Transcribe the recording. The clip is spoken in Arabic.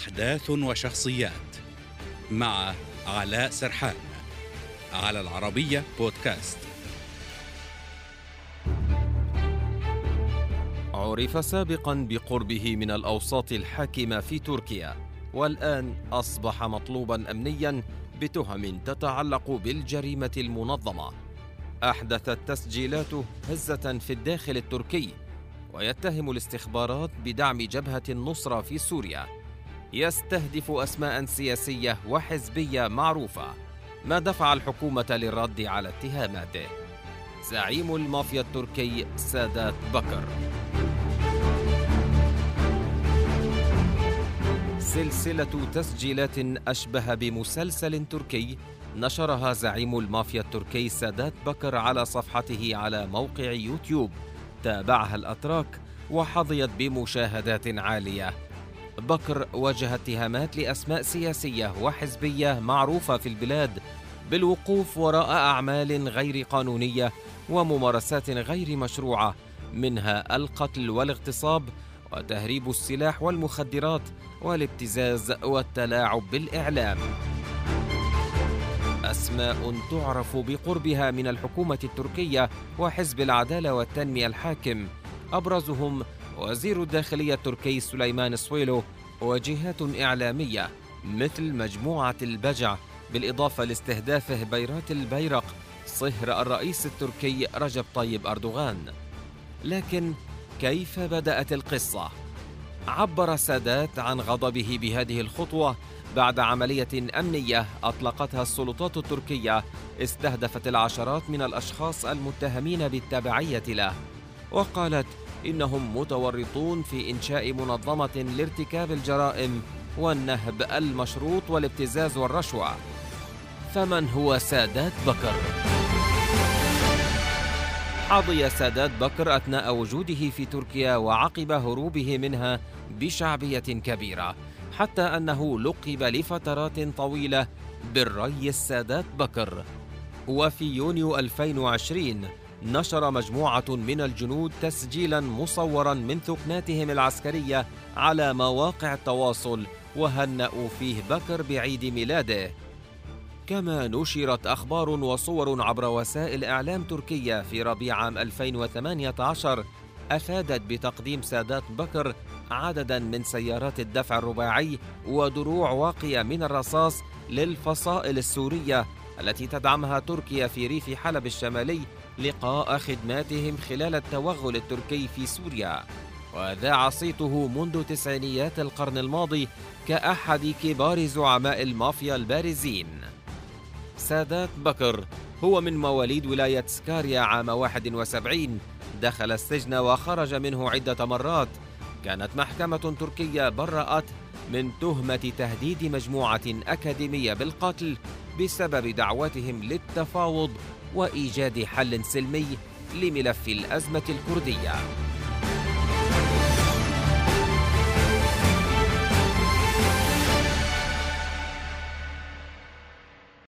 أحداث وشخصيات مع علاء سرحان على العربية بودكاست. عرف سابقا بقربه من الأوساط الحاكمة في تركيا والآن أصبح مطلوبا أمنيا بتهم تتعلق بالجريمة المنظمة. أحدثت تسجيلاته هزة في الداخل التركي ويتهم الاستخبارات بدعم جبهة النصرة في سوريا. يستهدف أسماء سياسية وحزبية معروفة ما دفع الحكومة للرد على اتهاماته زعيم المافيا التركي سادات بكر. سلسلة تسجيلات أشبه بمسلسل تركي نشرها زعيم المافيا التركي سادات بكر على صفحته على موقع يوتيوب. تابعها الأتراك وحظيت بمشاهدات عالية. بكر وجه اتهامات لأسماء سياسية وحزبية معروفة في البلاد بالوقوف وراء أعمال غير قانونية وممارسات غير مشروعة منها القتل والاغتصاب وتهريب السلاح والمخدرات والابتزاز والتلاعب بالإعلام. أسماء تعرف بقربها من الحكومة التركية وحزب العدالة والتنمية الحاكم. أبرزهم وزير الداخلية التركي سليمان سويلو وجهات إعلامية مثل مجموعة البجع بالإضافة لاستهدافه بيرات البيرق صهر الرئيس التركي رجب طيب أردوغان لكن كيف بدأت القصة؟ عبر سادات عن غضبه بهذه الخطوة بعد عملية أمنية أطلقتها السلطات التركية استهدفت العشرات من الأشخاص المتهمين بالتبعية له وقالت إنهم متورطون في إنشاء منظمة لارتكاب الجرائم والنهب المشروط والابتزاز والرشوة فمن هو سادات بكر؟ حظي سادات بكر أثناء وجوده في تركيا وعقب هروبه منها بشعبية كبيرة حتى أنه لقب لفترات طويلة بالري السادات بكر وفي يونيو 2020 نشر مجموعة من الجنود تسجيلا مصورا من ثكناتهم العسكرية على مواقع التواصل وهنأوا فيه بكر بعيد ميلاده. كما نشرت أخبار وصور عبر وسائل إعلام تركية في ربيع عام 2018 أفادت بتقديم سادات بكر عددا من سيارات الدفع الرباعي ودروع واقية من الرصاص للفصائل السورية التي تدعمها تركيا في ريف حلب الشمالي لقاء خدماتهم خلال التوغل التركي في سوريا وذاع صيته منذ تسعينيات القرن الماضي كأحد كبار زعماء المافيا البارزين. سادات بكر هو من مواليد ولاية سكاريا عام 71 دخل السجن وخرج منه عدة مرات. كانت محكمة تركية برأت من تهمة تهديد مجموعة أكاديمية بالقتل بسبب دعوتهم للتفاوض وإيجاد حل سلمي لملف الأزمة الكردية.